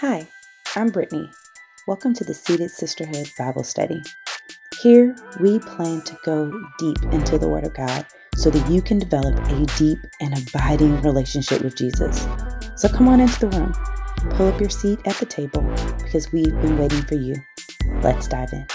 Hi, I'm Brittany. Welcome to the Seated Sisterhood Bible Study. Here, we plan to go deep into the Word of God so that you can develop a deep and abiding relationship with Jesus. So come on into the room, pull up your seat at the table because we've been waiting for you. Let's dive in.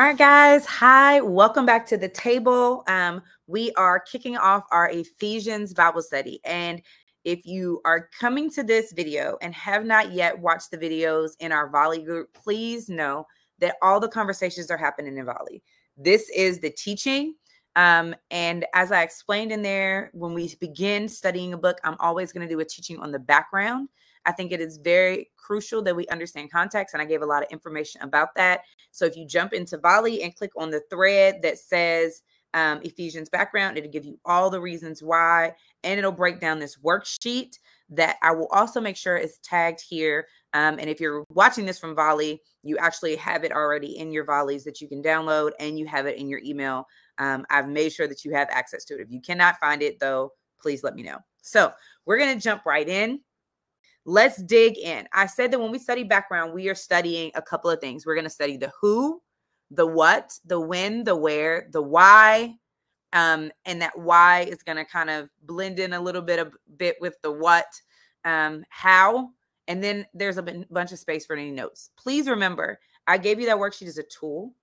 All right, guys. Hi, welcome back to the table. Um, we are kicking off our Ephesians Bible study. And if you are coming to this video and have not yet watched the videos in our Volley group, please know that all the conversations are happening in Volley. This is the teaching. Um, and as I explained in there, when we begin studying a book, I'm always going to do a teaching on the background I think it is very crucial that we understand context. And I gave a lot of information about that. So if you jump into Volley and click on the thread that says um, Ephesians background, it'll give you all the reasons why. And it'll break down this worksheet that I will also make sure is tagged here. Um, and if you're watching this from Volley, you actually have it already in your Volleys that you can download and you have it in your email. Um, I've made sure that you have access to it. If you cannot find it, though, please let me know. So we're going to jump right in. Let's dig in. I said that when we study background, we are studying a couple of things. We're going to study the who, the what, the when, the where, the why, um, and that why is going to kind of blend in a little bit a bit with the what, um, how, and then there's a b- bunch of space for any notes. Please remember, I gave you that worksheet as a tool.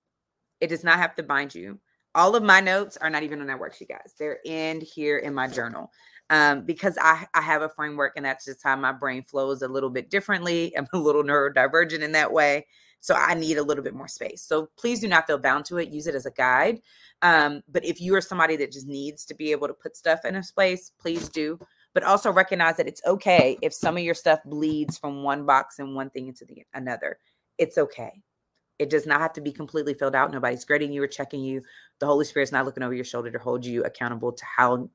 It does not have to bind you. All of my notes are not even on that worksheet, guys. They're in here in my journal um, because I, I have a framework and that's just how my brain flows a little bit differently. I'm a little neurodivergent in that way. So I need a little bit more space. So please do not feel bound to it. Use it as a guide. Um, but if you are somebody that just needs to be able to put stuff in a space, please do. But also recognize that it's okay if some of your stuff bleeds from one box and one thing into the another. It's okay. It does not have to be completely filled out. Nobody's grading you or checking you. The Holy Spirit's not looking over your shoulder to hold you accountable to how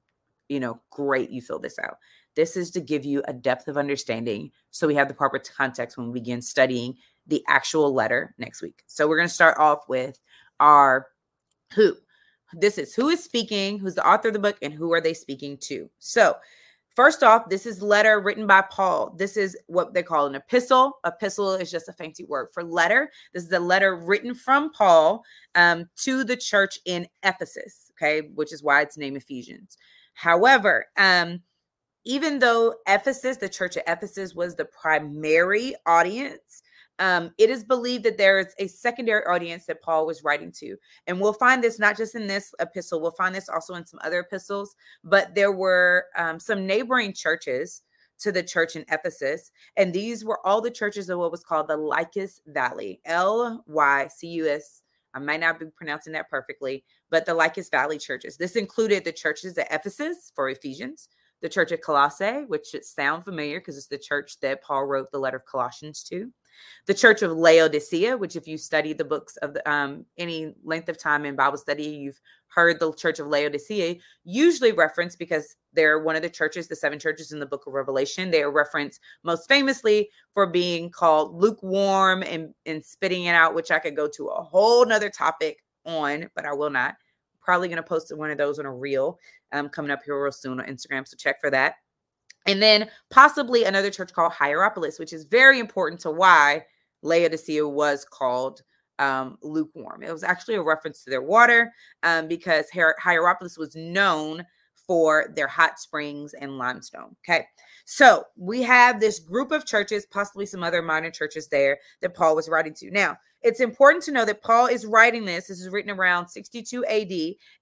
you know, great you fill this out. This is to give you a depth of understanding so we have the proper context when we begin studying the actual letter next week. So we're going to start off with our who. This is who is speaking, who's the author of the book, and who are they speaking to. So, first off, this is letter written by Paul. This is what they call an epistle. Epistle is just a fancy word for letter. This is a letter written from Paul um, to the church in Ephesus, okay, which is why it's named Ephesians. However, um, even though Ephesus, the church of Ephesus, was the primary audience, um, it is believed that there is a secondary audience that Paul was writing to. And we'll find this not just in this epistle, we'll find this also in some other epistles, but there were um, some neighboring churches to the church in Ephesus. And these were all the churches of what was called the Lycus Valley, L Y C U S I might not be pronouncing that perfectly, but the Lycus Valley churches. This included the churches at Ephesus for Ephesians, the church at Colossae, which should sound familiar because it's the church that Paul wrote the letter of Colossians to, the church of Laodicea, which if you study the books of the, um, any length of time in Bible study, you've heard the church of Laodicea usually referenced because they're one of the churches, the seven churches in the book of Revelation. They are referenced most famously for being called lukewarm and, and spitting it out, which I could go to a whole nother topic on, but I will not. Probably going to post one of those on a reel um, coming up here real soon on Instagram. So check for that. And then possibly another church called Hierapolis, which is very important to why Laodicea was called um, lukewarm. It was actually a reference to their water um, because Hier- Hierapolis was known for their hot springs and limestone. Okay. So we have this group of churches, possibly some other minor churches there that Paul was writing to. Now, it's important to know that Paul is writing this. This is written around 62 AD,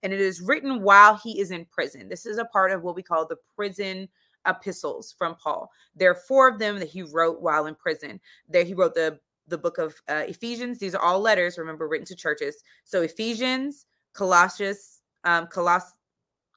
and it is written while he is in prison. This is a part of what we call the prison epistles from Paul. There are four of them that he wrote while in prison. There he wrote the the book of uh, Ephesians. These are all letters, remember, written to churches. So Ephesians, Colossians, um, Coloss-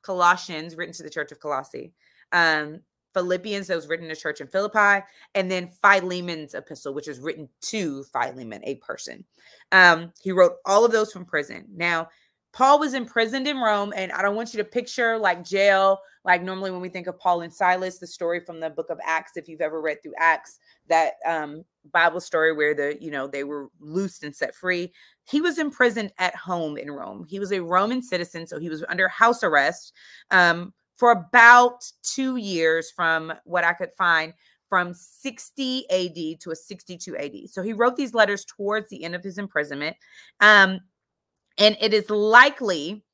Colossians, written to the church of Colossae. Um, Philippians, that was written to church in Philippi, and then Philemon's epistle, which is written to Philemon, a person. Um, he wrote all of those from prison. Now, Paul was imprisoned in Rome, and I don't want you to picture like jail, like normally when we think of Paul and Silas, the story from the book of Acts, if you've ever read through Acts, that um, Bible story where the, you know, they were loosed and set free. He was imprisoned at home in Rome. He was a Roman citizen, so he was under house arrest um, for about two years from what I could find from 60 AD to a 62 AD. So he wrote these letters towards the end of his imprisonment. Um, and it is likely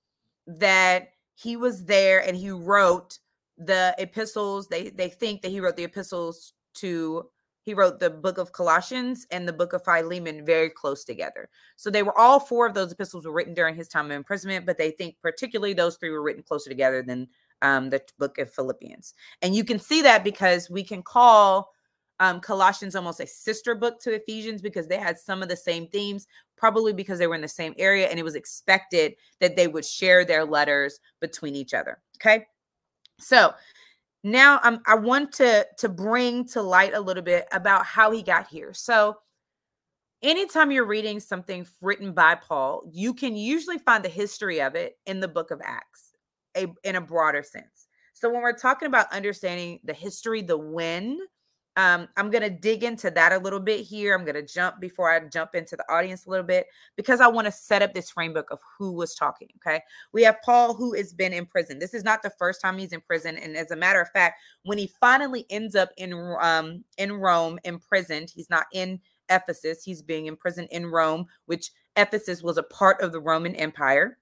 that he was there and he wrote the epistles. They they think that he wrote the epistles to he wrote the book of Colossians and the book of Philemon very close together. So they were all four of those epistles were written during his time of imprisonment, but they think particularly those three were written closer together than um, the book of Philippians. And you can see that because we can call um, Colossians almost a sister book to Ephesians because they had some of the same themes, probably because they were in the same area and it was expected that they would share their letters between each other. Okay. So now I'm, I want to, to bring to light a little bit about how he got here. So anytime you're reading something written by Paul, you can usually find the history of it in the book of Acts a, in a broader sense. So when we're talking about understanding the history, the when, um, I'm going to dig into that a little bit here. I'm going to jump before I jump into the audience a little bit because I want to set up this framework of who was talking. Okay. We have Paul who has been in prison. This is not the first time he's in prison. And as a matter of fact, when he finally ends up in, um, in Rome imprisoned, he's not in Ephesus, he's being imprisoned in Rome, which Ephesus was a part of the Roman Empire.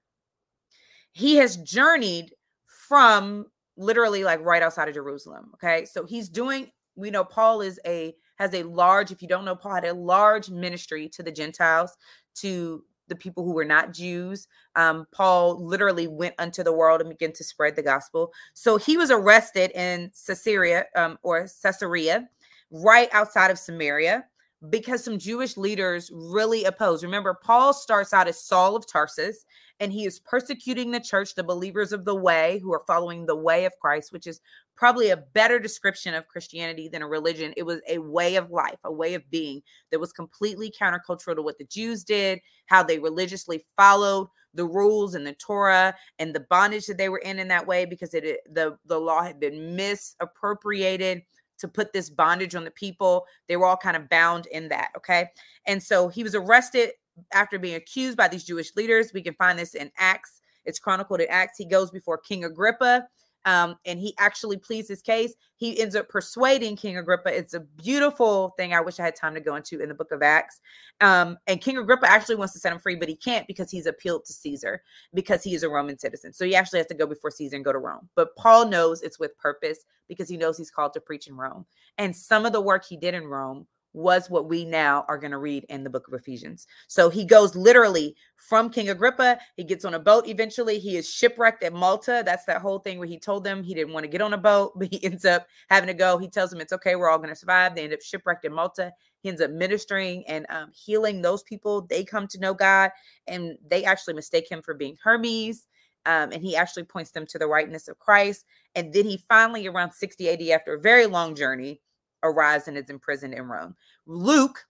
He has journeyed from literally like right outside of Jerusalem. Okay. So he's doing we know Paul is a has a large, if you don't know, Paul had a large ministry to the Gentiles, to the people who were not Jews. Um, Paul literally went unto the world and began to spread the gospel. So he was arrested in Caesarea um, or Caesarea, right outside of Samaria, because some Jewish leaders really oppose. Remember, Paul starts out as Saul of Tarsus, and he is persecuting the church, the believers of the way who are following the way of Christ, which is probably a better description of Christianity than a religion. It was a way of life, a way of being that was completely countercultural to what the Jews did, how they religiously followed the rules and the Torah and the bondage that they were in in that way because it the the law had been misappropriated to put this bondage on the people. They were all kind of bound in that, okay? And so he was arrested after being accused by these Jewish leaders. We can find this in Acts. It's chronicled in Acts. He goes before King Agrippa um, and he actually pleads his case. He ends up persuading King Agrippa. It's a beautiful thing. I wish I had time to go into in the book of Acts. Um, and King Agrippa actually wants to set him free, but he can't because he's appealed to Caesar because he is a Roman citizen. So he actually has to go before Caesar and go to Rome. But Paul knows it's with purpose because he knows he's called to preach in Rome. And some of the work he did in Rome was what we now are going to read in the book of Ephesians. So he goes literally from King Agrippa. He gets on a boat eventually. He is shipwrecked at Malta. That's that whole thing where he told them he didn't want to get on a boat, but he ends up having to go. He tells them it's okay. We're all going to survive. They end up shipwrecked in Malta. He ends up ministering and um, healing those people. They come to know God and they actually mistake him for being Hermes. Um, and he actually points them to the rightness of Christ. And then he finally, around 60 AD, after a very long journey, arrives and is imprisoned in Rome. Luke,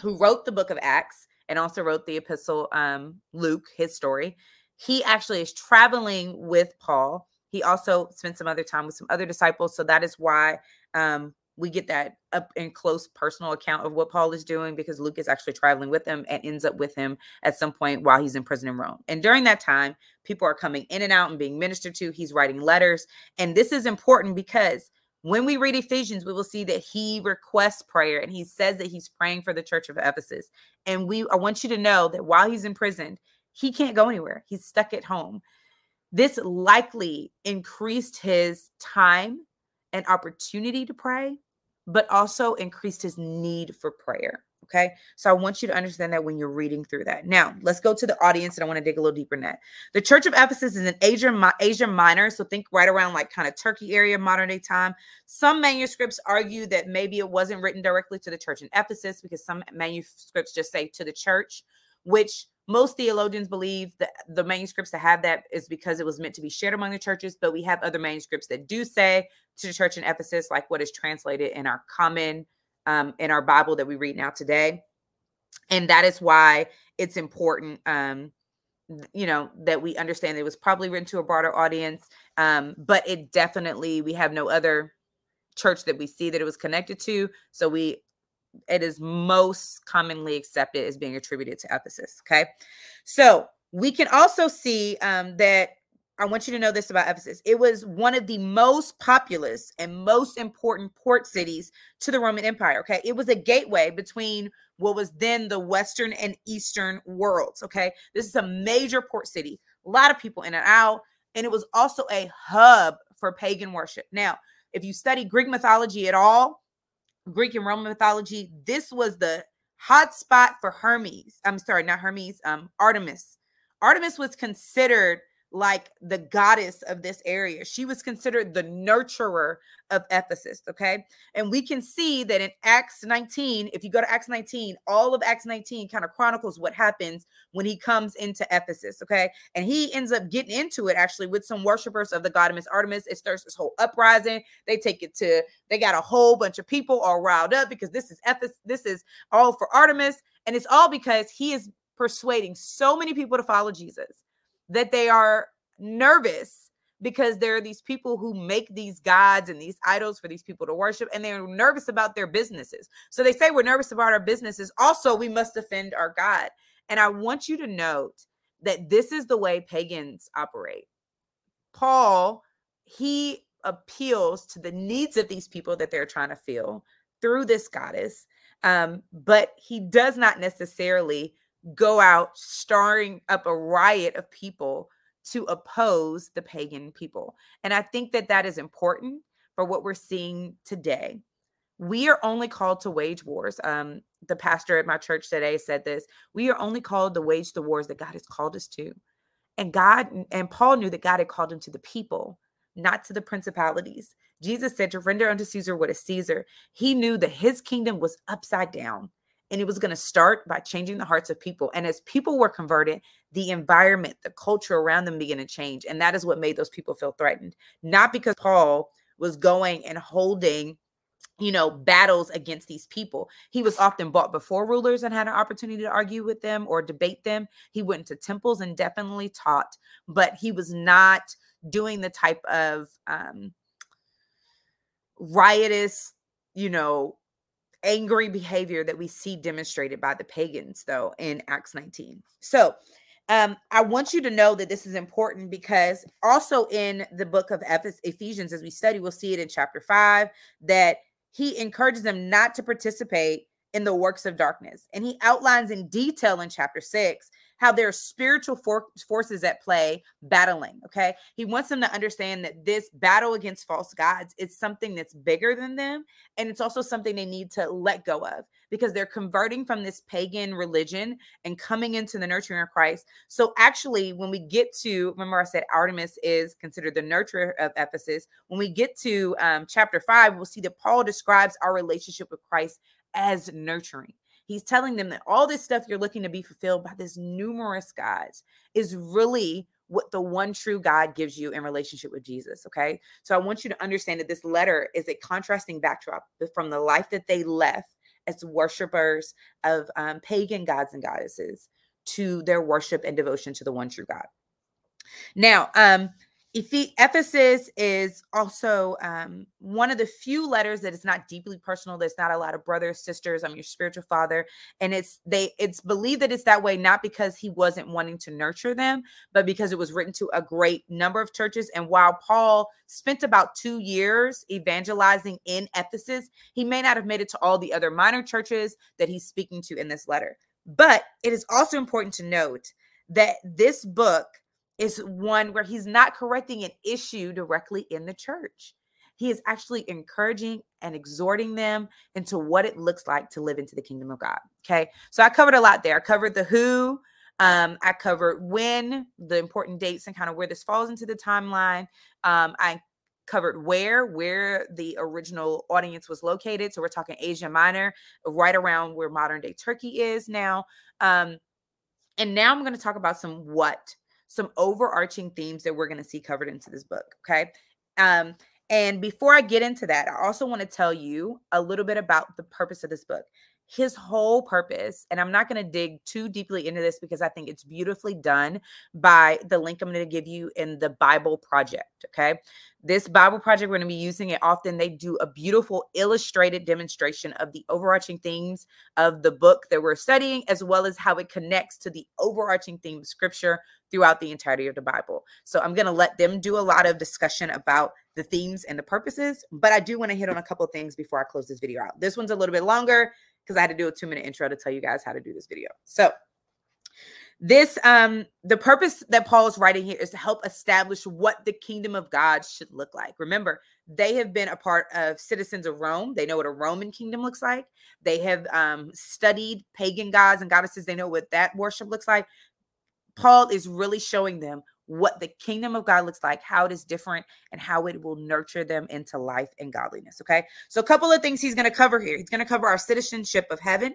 who wrote the book of Acts and also wrote the epistle um, Luke, his story, he actually is traveling with Paul. He also spent some other time with some other disciples. So that is why um, we get that up and close personal account of what Paul is doing because Luke is actually traveling with him and ends up with him at some point while he's in prison in Rome. And during that time, people are coming in and out and being ministered to. He's writing letters. And this is important because when we read Ephesians, we will see that he requests prayer and he says that he's praying for the church of Ephesus. And we I want you to know that while he's imprisoned, he can't go anywhere. He's stuck at home. This likely increased his time and opportunity to pray, but also increased his need for prayer. Okay. So I want you to understand that when you're reading through that. Now, let's go to the audience and I want to dig a little deeper in that. The Church of Ephesus is in Asia, Asia Minor. So think right around like kind of Turkey area, modern day time. Some manuscripts argue that maybe it wasn't written directly to the church in Ephesus because some manuscripts just say to the church, which most theologians believe that the manuscripts that have that is because it was meant to be shared among the churches, but we have other manuscripts that do say to the church in Ephesus, like what is translated in our common um, in our Bible that we read now today. And that is why it's important um, you know that we understand it was probably written to a broader audience um but it definitely we have no other church that we see that it was connected to so we it is most commonly accepted as being attributed to ephesus okay so we can also see um that I want you to know this about Ephesus. It was one of the most populous and most important port cities to the Roman Empire. Okay. It was a gateway between what was then the Western and Eastern worlds. Okay. This is a major port city, a lot of people in and out. And it was also a hub for pagan worship. Now, if you study Greek mythology at all, Greek and Roman mythology, this was the hot spot for Hermes. I'm sorry, not Hermes, um, Artemis. Artemis was considered like the goddess of this area. She was considered the nurturer of Ephesus. Okay. And we can see that in Acts 19, if you go to Acts 19, all of Acts 19 kind of chronicles what happens when he comes into Ephesus. Okay. And he ends up getting into it actually with some worshipers of the goddess Artemis. It starts this whole uprising. They take it to, they got a whole bunch of people all riled up because this is Ephesus. This is all for Artemis. And it's all because he is persuading so many people to follow Jesus that they are nervous because there are these people who make these gods and these idols for these people to worship and they're nervous about their businesses. So they say we're nervous about our businesses. Also, we must defend our God. And I want you to note that this is the way pagans operate. Paul, he appeals to the needs of these people that they're trying to fill through this goddess. Um, but he does not necessarily go out starring up a riot of people to oppose the pagan people. And I think that that is important for what we're seeing today. We are only called to wage wars. Um, the pastor at my church today said this we are only called to wage the wars that God has called us to. And God and Paul knew that God had called him to the people, not to the principalities. Jesus said to render unto Caesar what is Caesar. He knew that his kingdom was upside down and it was going to start by changing the hearts of people. And as people were converted, the environment, the culture around them began to change. And that is what made those people feel threatened. Not because Paul was going and holding you know, battles against these people. He was often brought before rulers and had an opportunity to argue with them or debate them. He went to temples and definitely taught, but he was not doing the type of um, riotous, you know, angry behavior that we see demonstrated by the pagans, though, in Acts 19. So, um, I want you to know that this is important because also in the book of Ephesians, as we study, we'll see it in chapter five that he encourages them not to participate in the works of darkness. And he outlines in detail in chapter six how there are spiritual for- forces at play battling. Okay. He wants them to understand that this battle against false gods is something that's bigger than them. And it's also something they need to let go of because they're converting from this pagan religion and coming into the nurturing of Christ. So, actually, when we get to, remember, I said Artemis is considered the nurturer of Ephesus. When we get to um, chapter five, we'll see that Paul describes our relationship with Christ as nurturing. He's telling them that all this stuff you're looking to be fulfilled by this numerous gods is really what the one true God gives you in relationship with Jesus. Okay. So I want you to understand that this letter is a contrasting backdrop from the life that they left as worshipers of um, pagan gods and goddesses to their worship and devotion to the one true God. Now, um, Ephesus is also um, one of the few letters that is not deeply personal. There's not a lot of brothers, sisters. I'm your spiritual father, and it's they. It's believed that it's that way not because he wasn't wanting to nurture them, but because it was written to a great number of churches. And while Paul spent about two years evangelizing in Ephesus, he may not have made it to all the other minor churches that he's speaking to in this letter. But it is also important to note that this book is one where he's not correcting an issue directly in the church. He is actually encouraging and exhorting them into what it looks like to live into the kingdom of God. Okay. So I covered a lot there. I covered the who, um, I covered when, the important dates, and kind of where this falls into the timeline. Um, I covered where, where the original audience was located. So we're talking Asia Minor, right around where modern day Turkey is now. Um, and now I'm going to talk about some what some overarching themes that we're going to see covered into this book. Okay. Um, and before I get into that, I also want to tell you a little bit about the purpose of this book. His whole purpose, and I'm not going to dig too deeply into this because I think it's beautifully done by the link I'm going to give you in the Bible Project. Okay. This Bible Project, we're going to be using it often. They do a beautiful illustrated demonstration of the overarching themes of the book that we're studying, as well as how it connects to the overarching theme of scripture throughout the entirety of the Bible. So I'm going to let them do a lot of discussion about the themes and the purposes, but I do want to hit on a couple things before I close this video out. This one's a little bit longer because I had to do a two minute intro to tell you guys how to do this video. So this um the purpose that Paul is writing here is to help establish what the kingdom of God should look like. Remember, they have been a part of citizens of Rome. They know what a Roman kingdom looks like. They have um, studied pagan gods and goddesses. They know what that worship looks like. Paul is really showing them what the kingdom of God looks like, how it is different, and how it will nurture them into life and godliness. Okay. So, a couple of things he's going to cover here. He's going to cover our citizenship of heaven,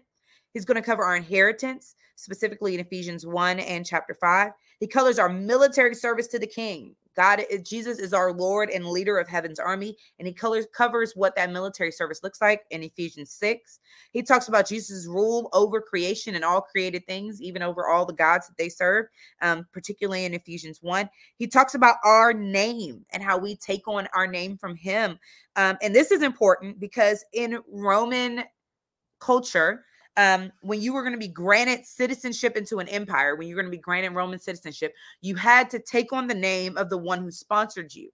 he's going to cover our inheritance, specifically in Ephesians 1 and chapter 5. He colors our military service to the king. God, Jesus is our Lord and leader of heaven's army, and he colors covers what that military service looks like in Ephesians 6. He talks about Jesus' rule over creation and all created things, even over all the gods that they serve, um, particularly in Ephesians 1. He talks about our name and how we take on our name from him. Um, and this is important because in Roman culture, um, when you were going to be granted citizenship into an empire, when you're going to be granted Roman citizenship, you had to take on the name of the one who sponsored you.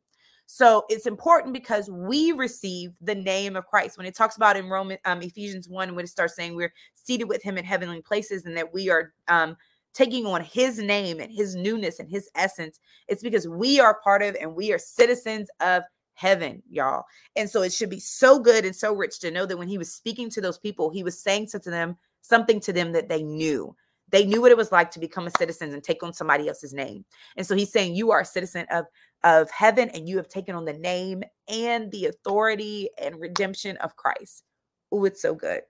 So it's important because we receive the name of Christ. When it talks about in Roman um, Ephesians 1, when it starts saying we're seated with him in heavenly places and that we are um, taking on his name and his newness and his essence, it's because we are part of and we are citizens of heaven, y'all. And so it should be so good and so rich to know that when he was speaking to those people, he was saying to them something to them that they knew. They knew what it was like to become a citizen and take on somebody else's name. And so he's saying you are a citizen of of heaven and you have taken on the name and the authority and redemption of Christ. Oh, it's so good.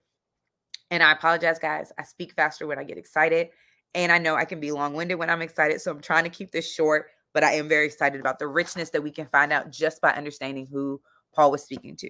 And I apologize, guys. I speak faster when I get excited. And I know I can be long winded when I'm excited. So I'm trying to keep this short but I am very excited about the richness that we can find out just by understanding who Paul was speaking to.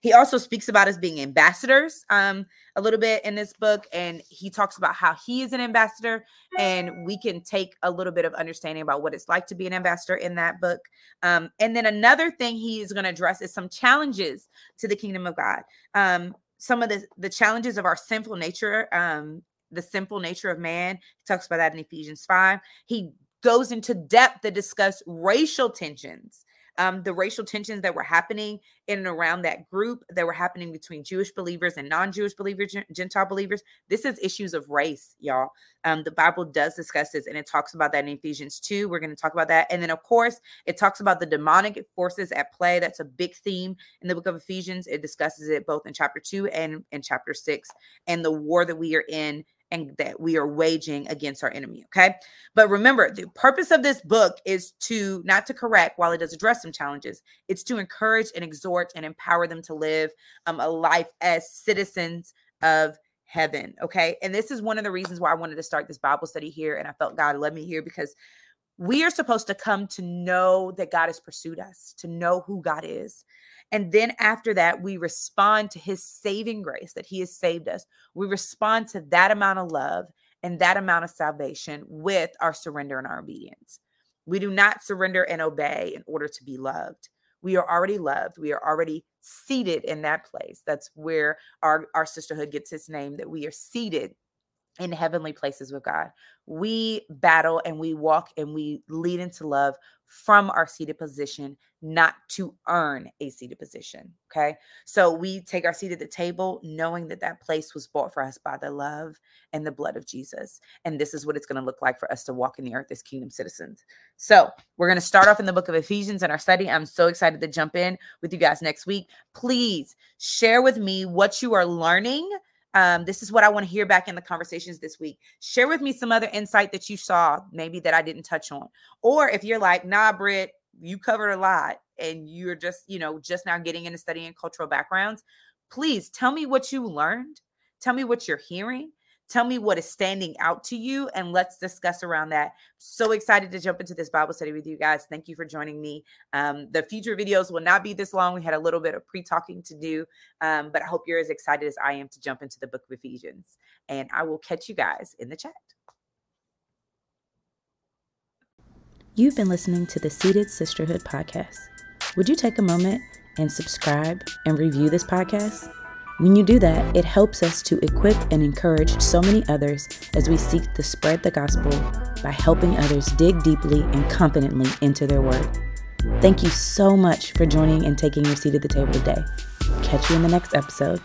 He also speaks about us being ambassadors um, a little bit in this book, and he talks about how he is an ambassador, and we can take a little bit of understanding about what it's like to be an ambassador in that book. Um, and then another thing he is going to address is some challenges to the kingdom of God. Um, some of the the challenges of our sinful nature um, the simple nature of man. He talks about that in Ephesians 5. He goes into depth to discuss racial tensions um, the racial tensions that were happening in and around that group that were happening between Jewish believers and non-Jewish believers, Gentile believers. This is issues of race, y'all. Um, the Bible does discuss this, and it talks about that in Ephesians 2. We're going to talk about that. And then, of course, it talks about the demonic forces at play. That's a big theme in the book of Ephesians. It discusses it both in chapter 2 and in chapter 6, and the war that we are in and that we are waging against our enemy. Okay. But remember, the purpose of this book is to not to correct while it does address some challenges, it's to encourage and exhort and empower them to live um, a life as citizens of heaven. Okay. And this is one of the reasons why I wanted to start this Bible study here. And I felt God led me here because we are supposed to come to know that God has pursued us, to know who God is. And then after that, we respond to his saving grace that he has saved us. We respond to that amount of love and that amount of salvation with our surrender and our obedience. We do not surrender and obey in order to be loved. We are already loved. We are already seated in that place. That's where our, our sisterhood gets its name, that we are seated in heavenly places with God. We battle and we walk and we lead into love from our seated position, not to earn a seated position. Okay. So we take our seat at the table knowing that that place was bought for us by the love and the blood of Jesus. And this is what it's going to look like for us to walk in the earth as kingdom citizens. So we're going to start off in the book of Ephesians in our study. I'm so excited to jump in with you guys next week. Please share with me what you are learning um, this is what I want to hear back in the conversations this week. Share with me some other insight that you saw, maybe that I didn't touch on. Or if you're like, nah, Britt, you covered a lot and you're just, you know, just now getting into studying cultural backgrounds, please tell me what you learned. Tell me what you're hearing. Tell me what is standing out to you and let's discuss around that. So excited to jump into this Bible study with you guys. Thank you for joining me. Um, the future videos will not be this long. We had a little bit of pre talking to do, um, but I hope you're as excited as I am to jump into the book of Ephesians. And I will catch you guys in the chat. You've been listening to the Seated Sisterhood podcast. Would you take a moment and subscribe and review this podcast? When you do that, it helps us to equip and encourage so many others as we seek to spread the gospel by helping others dig deeply and confidently into their word. Thank you so much for joining and taking your seat at the table today. Catch you in the next episode.